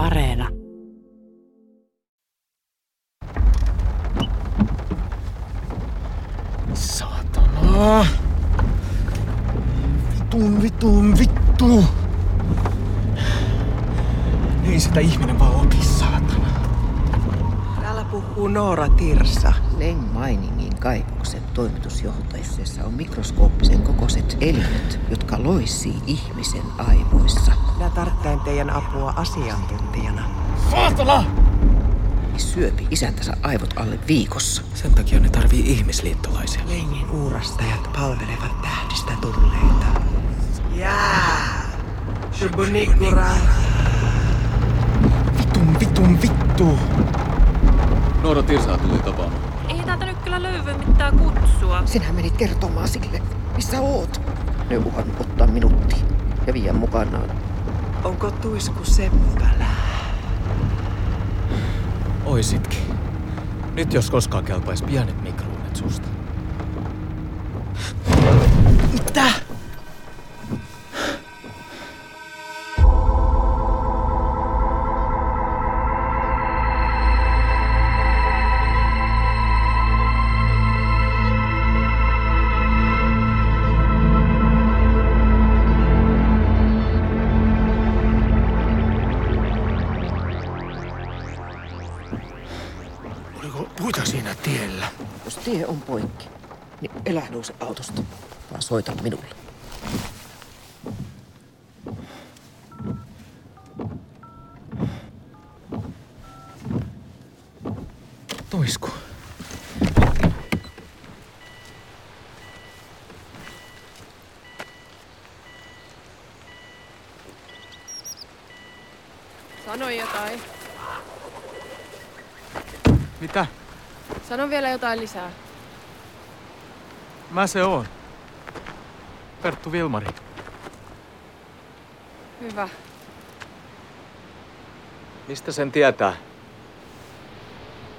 Areena. Saatana. Vitun, vitun, vittu. Ei sitä ihminen vaan opi, saatana. Täällä puhuu Noora Tirsa. Leng Miningin kaivoksen toimitusjohtajassa on mikroskooppisen kokoiset eliöt, jotka loissii ihmisen aivoissa. Minä tarvitsen teidän apua asiantuntijana. Saatana! Syöpi isäntänsä aivot alle viikossa. Sen takia ne tarvii ihmisliittolaisia. Lengin uurastajat palvelevat tähdistä tulleita. Jää! Shubunikura. Vitun, vitun, vittu. Noora Tirsaa tuli tapaamaan. Ei täältä nyt kyllä löydy mitään kutsua. Sinä menit kertomaan sille, missä oot. Ne uhannut ottaa minuutti ja viedä mukanaan. Onko tuisku seppälä? Oisitkin. Nyt jos koskaan kelpais pienet mikruunet susta. On poikki, niin elä nouse autosta, vaan soita minulle. Tuisku. Sano jotain. Mitä? Sano vielä jotain lisää. Mä se oon. Perttu Vilmari. Hyvä. Mistä sen tietää?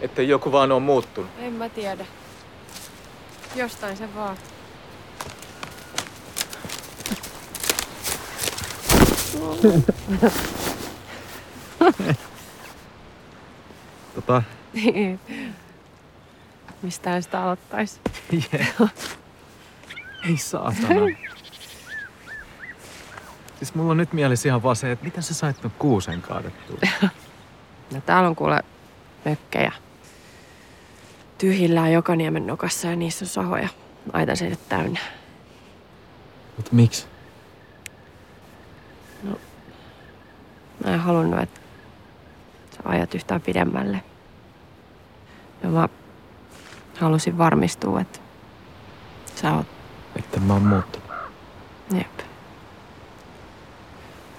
Että joku vaan on muuttunut. En mä tiedä. Jostain se vaan. Tota, Mistään sitä aloittais. ei saatana. siis mulla on nyt mielessä ihan vaan se, että miten sä sait ton kuusen kaadettua? No täällä on kuule mökkejä. Tyhjillään joka niemen nokassa ja niissä on sahoja. Aitaseiset täynnä. Mut miksi? Mä en halunnut, että sä ajat yhtään pidemmälle. Ja mä halusin varmistua, että sä oot Että mä oon muuttunut. Jep.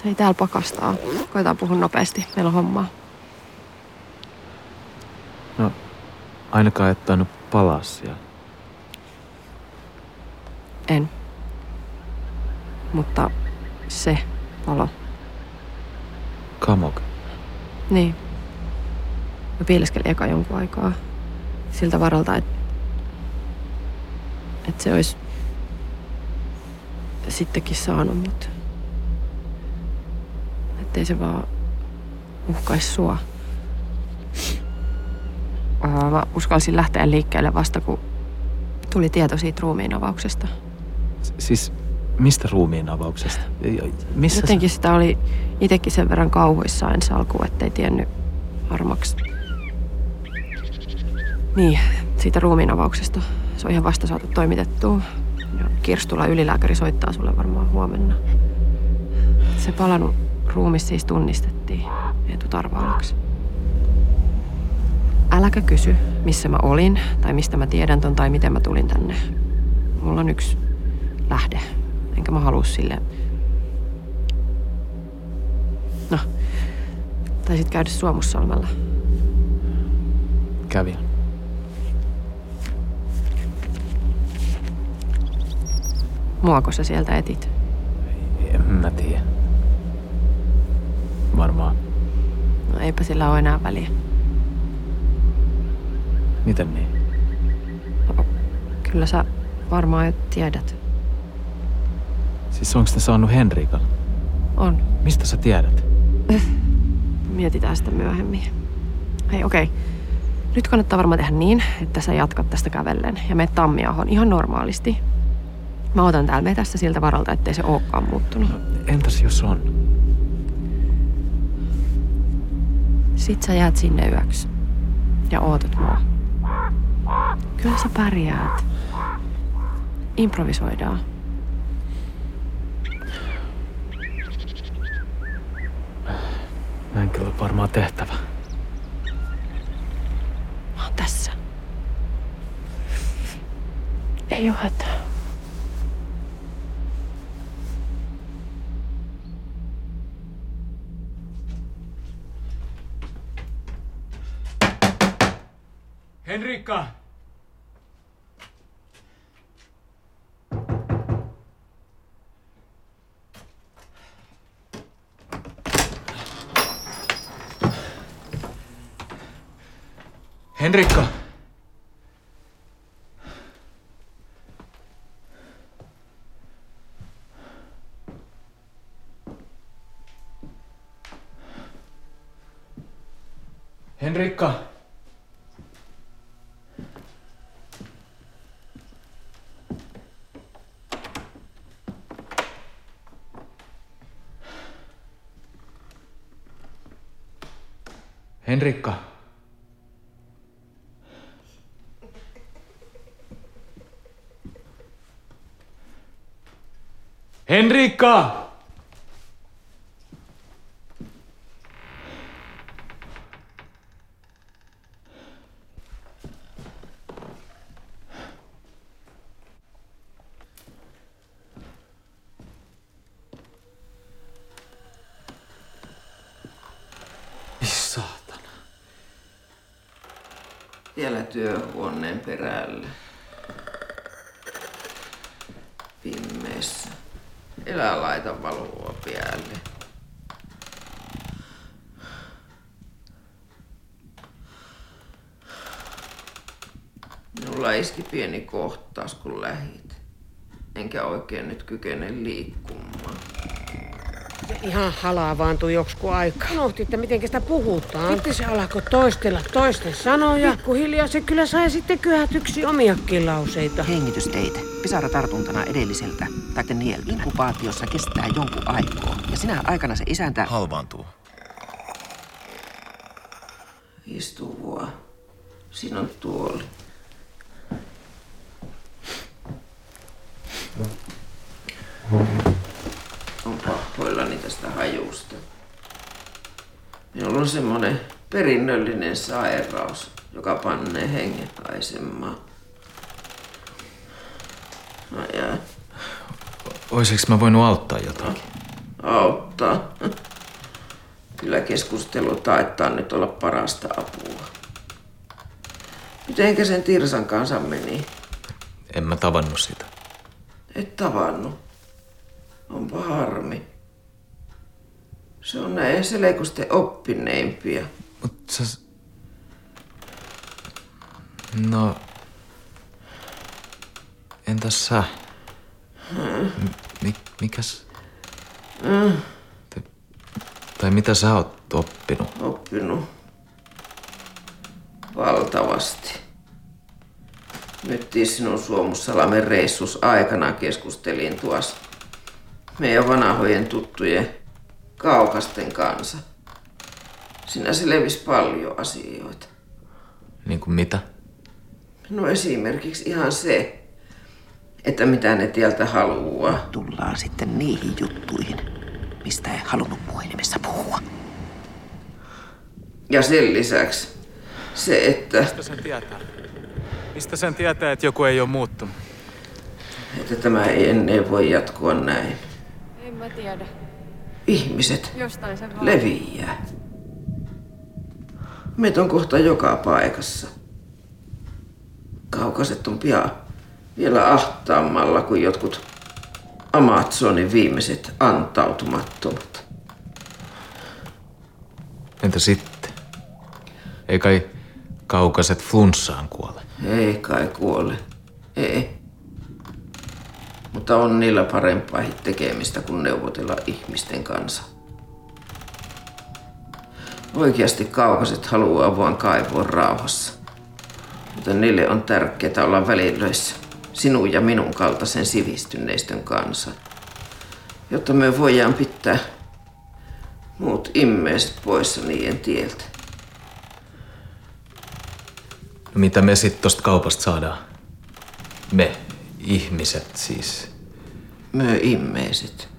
Ei täällä pakastaa. Koitaan puhua nopeasti. Meillä on hommaa. No, ainakaan et tainnut palaa siellä. En. Mutta se palo. Kamok. Niin. Mä piileskelin eka jonkun aikaa. Siltä varalta, että et se olisi sittenkin saanut mut. Ettei se vaan uhkaisi sua. Mä uskalsin lähteä liikkeelle vasta, kun tuli tieto siitä ruumiin avauksesta. S- siis mistä ruumiin avauksesta? Missä Jotenkin sitä oli itsekin sen verran kauhuissaan ensi alkuun, ettei tiennyt varmaksi. Niin, siitä ruumiin avauksesta. Se on ihan vasta saatu toimitettua. Kirstula ylilääkäri soittaa sulle varmaan huomenna. Se palannut ruumis siis tunnistettiin Eetu Tarvaalaksi. Äläkä kysy, missä mä olin, tai mistä mä tiedän ton, tai miten mä tulin tänne. Mulla on yksi lähde, enkä mä halua sille No, taisit käydä Suomussalmella. se Muako sä sieltä etit? En mä tiedä. Varmaan. No eipä sillä ole enää väliä. Miten niin? Kyllä sä varmaan jo tiedät. Siis onks ne saanut Henrikan? On. Mistä sä tiedät? Mietitään sitä myöhemmin. Hei, okei. Okay. Nyt kannattaa varmaan tehdä niin, että sä jatkat tästä kävellen ja menet Tammiahon ihan normaalisti. Mä otan täällä metässä siltä varalta, ettei se olekaan muuttunut. Entäs jos on? Sit sä jäät sinne yöksi ja ootat mua. Kyllä sä pärjäät. Improvisoidaan. Näin kyllä varmaan tehtävä. Mä oon tässä. Ei oo hätää. Henrikka! Henrikka! Henrikka! Henrikka! Henrikka! Ei saatana. Vielä työhuoneen perällä. Pimmeessä. Elä laita valoa päälle. Minulla iski pieni kohtaus, kun lähit. Enkä oikein nyt kykene liikkumaan. Ihan halavaantui joksiku aika. Unohti, että miten sitä puhutaan. Sitten se alkoi toistella toisten sanoja. Pikkuhiljaa se kyllä sai sitten kyhätyksi omiakin lauseita. Hengitysteite. Pisaratartuntana edelliseltä. Tai niel. Inkubaatiossa kestää jonkun aikaa. Ja sinä aikana se isäntä... Halvaantuu. Istu vaan. Siinä on tuoli. On pahoillani tästä hajusta. Minulla on semmoinen perinnöllinen sairaus, joka pannee hengen haisemaan. No jää. Oiseks mä voinut auttaa jotakin? auttaa. Kyllä keskustelu taittaa nyt olla parasta apua. Mitenkä sen Tirsan kanssa meni? En mä tavannut sitä. Et tavannut. Onpa harmi. Se on näin selekusten oppineimpia. Mut sä... No... Entäs sä? Mi- mikäs... Tai, tai mitä sä oot oppinut? Oppinut. Valtavasti. Nyt sinun Suomussalamen reissus aikana keskustelin tuossa meidän vanhojen tuttujen kaukasten kanssa. Siinä selvisi paljon asioita. Niin kuin mitä? No esimerkiksi ihan se, että mitä ne tieltä haluaa. Tullaan sitten niihin juttuihin, mistä ei halunnut puhelimessa puhua. Ja sen lisäksi se, että, Mistä sen tietää? Mistä sen tietää, että joku ei ole muuttunut? että tämä ei ennen voi jatkua näin. En mä tiedä. Ihmiset Jostain se vaan. leviää. Meitä on kohta joka paikassa. Kaukaset on pian vielä ahtaammalla kuin jotkut Amazonin viimeiset antautumattomat. Entä sitten? Ei kai kaukaset flunssaan kuole. Ei kai kuole. Ei. Mutta on niillä parempaa tekemistä kuin neuvotella ihmisten kanssa. Oikeasti kaukaset haluaa vaan kaivoa rauhassa. Mutta niille on tärkeää olla välilöissä sinun ja minun kaltaisen sivistyneistön kanssa, jotta me voidaan pitää muut immeiset poissa niiden tieltä. No mitä me sitten tosta kaupasta saadaan? Me, ihmiset siis. Me immeiset.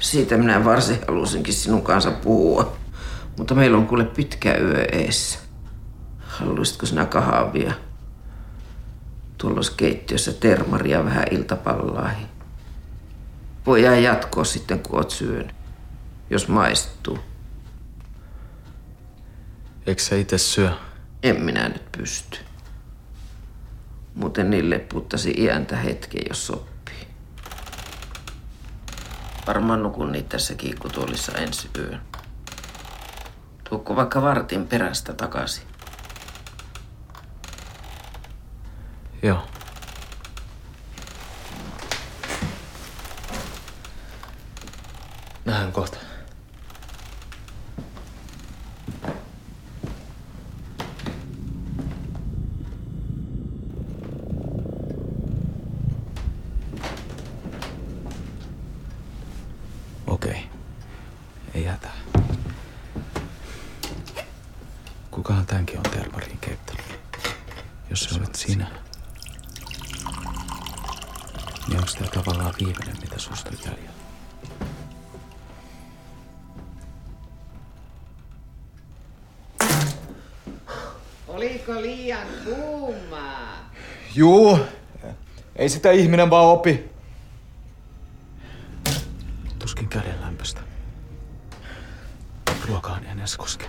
Siitä minä varsin halusinkin sinun kanssa puhua. Mutta meillä on kuule pitkä yö eessä. Haluaisitko sinä kahvia? Tuolla olisi keittiössä termaria vähän iltapallaahin. Voidaan jatkoa sitten, kun oot syönyt. Jos maistuu. Eikö sä itse syö? En minä nyt pysty. Muuten niille puttasi iäntä hetken, jos sopii. Varmaan nukun niitä tässä kiikkutuolissa ensi yön. Tuukko vaikka vartin perästä takaisin? Joo. Nähdään kohta. Okei. Ei hätää. Kukahan tämänkin on termariin keittänyt? Jos se olet sinä, niin onko tämä tavallaan viimeinen, mitä susta jäljellä? Oliko liian kuumaa? Juu, ei sitä ihminen vaan opi. Tuskin käden lämpöstä. Ruokaan ei edes koske.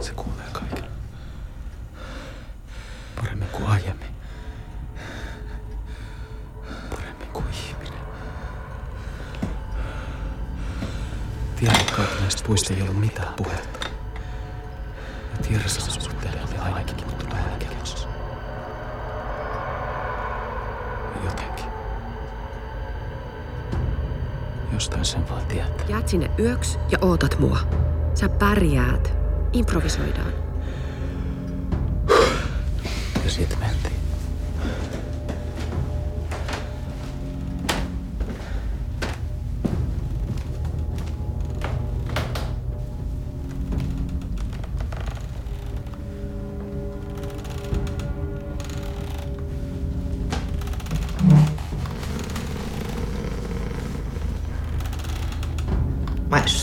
Se kuulee kaiken. Paremmin kuin aiemmin. Paremmin kuin ihminen. Tiedän, että näistä puista ei ollut mitään puhetta. Ja Tirsan suhteen oli ainakin muuttunut ääkelossa. Jotenkin. Jostain sen vaan tietää. Jäät sinne yöksi ja ootat mua. Sä pärjäät. Improvisoidaan. Ja siitä mentiin.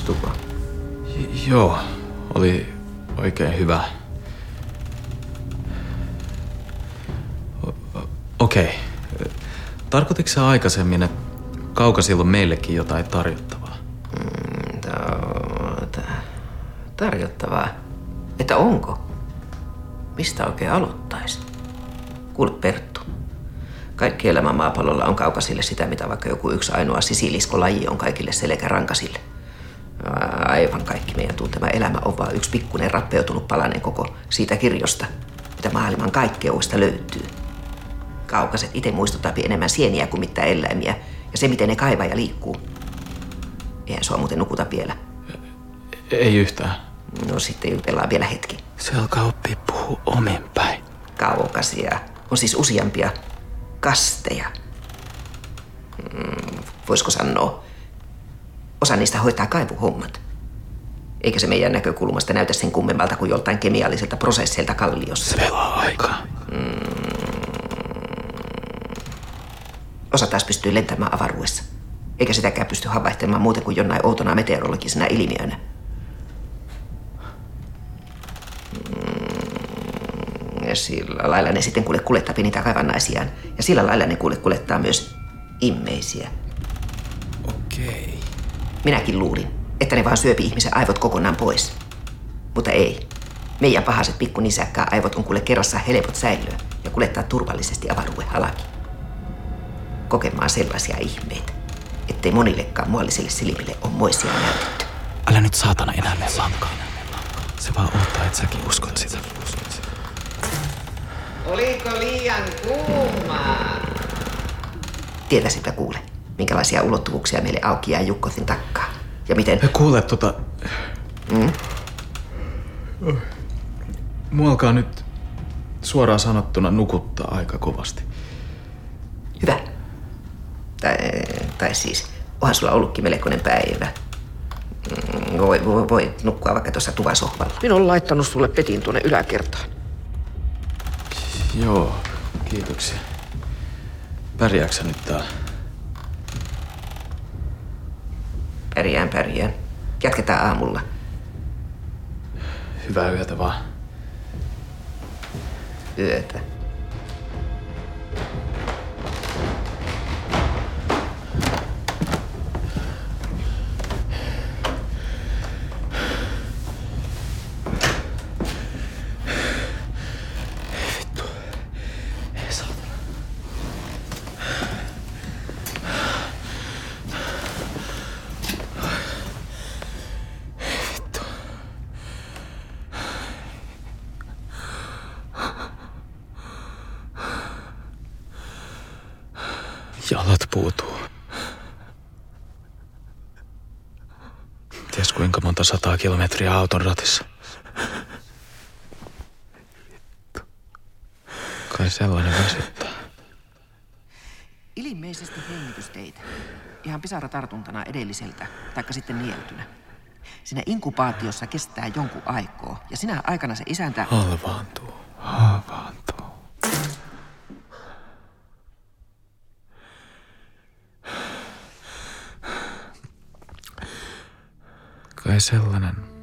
Maistuuko? J- joo, oli oikein hyvä. Okei. Okay. Tarkoititko sä aikaisemmin, että kaukasilla on meillekin jotain tarjottavaa? Tuota, tarjottavaa. Että onko? Mistä oikein aloittaisi? Kuule Perttu. Kaikki elämä maapallolla on kaukasille sitä, mitä vaikka joku yksi ainoa sisiliskolaji on kaikille selkärankasille. Aivan kaikki meidän tuntema elämä on vain yksi pikkuinen rappeutunut palanen koko siitä kirjosta, mitä maailman kaikkeudesta löytyy. Kaukaset itse muistuttaa enemmän sieniä kuin mitään eläimiä, ja se miten ne kaivaa ja liikkuu. Eihän sua muuten nukuta vielä. Ei yhtään. No sitten jutellaan vielä hetki. Se alkaa oppia puhua omin päin. Kaukasia. On siis useampia kasteja. Mm, voisiko sanoa? Osa niistä hoitaa kaivuhommat. Eikä se meidän näkökulmasta näytä sen kummemmalta kuin joltain kemialliselta prosesseilta kalliossa. Se pelaa aikaa. Osa taas pystyy lentämään avaruudessa. Eikä sitäkään pysty havaihtelemaan muuten kuin jonain outona meteorologisena ilmiönä. Mm, Ja sillä lailla ne sitten kuule kuljettaa niitä kaivannaisiaan. Ja sillä lailla ne kuule kuljettaa myös immeisiä. Minäkin luulin, että ne vaan syöpi ihmisen aivot kokonaan pois. Mutta ei. Meidän pahaset pikkunisäkkää aivot on kuule kerrassa helpot säilyä ja kuljettaa turvallisesti avaruuden halki. Kokemaan sellaisia ihmeitä, ettei monillekaan muallisille silmille on moisia näytetty. Älä nyt saatana enää mene lankaan. Se vaan odottaa, että säkin uskot sitä. Oliko liian kuumaa? Tietäisipä kuule, minkälaisia ulottuvuuksia meille auki jää Jukkotin takkaa. Ja miten... Kuule tota... Mm? Mua alkaa nyt suoraan sanottuna nukuttaa aika kovasti. Hyvä. Tai, tai siis, onhan sulla ollutkin melkoinen päivä. Mm, Voi, voi, voi nukkua vaikka tuossa tuvasohvalla. Minä olen laittanut sulle petin tuonne yläkertaan. Joo, kiitoksia. Pärjääksä nyt täällä? Pärjään, pärjään. Jatketaan aamulla. Hyvää yötä vaan. Yötä. Jalat puutuu. Ties kuinka monta sataa kilometriä auton ratissa. Kai sellainen väsyttää. Ilmeisesti hengitysteitä. Ihan pisaratartuntana edelliseltä, taikka sitten nieltynä. Siinä inkubaatiossa kestää jonkun aikaa, ja sinä aikana se isäntä... Halvaantuu. Kai sellainen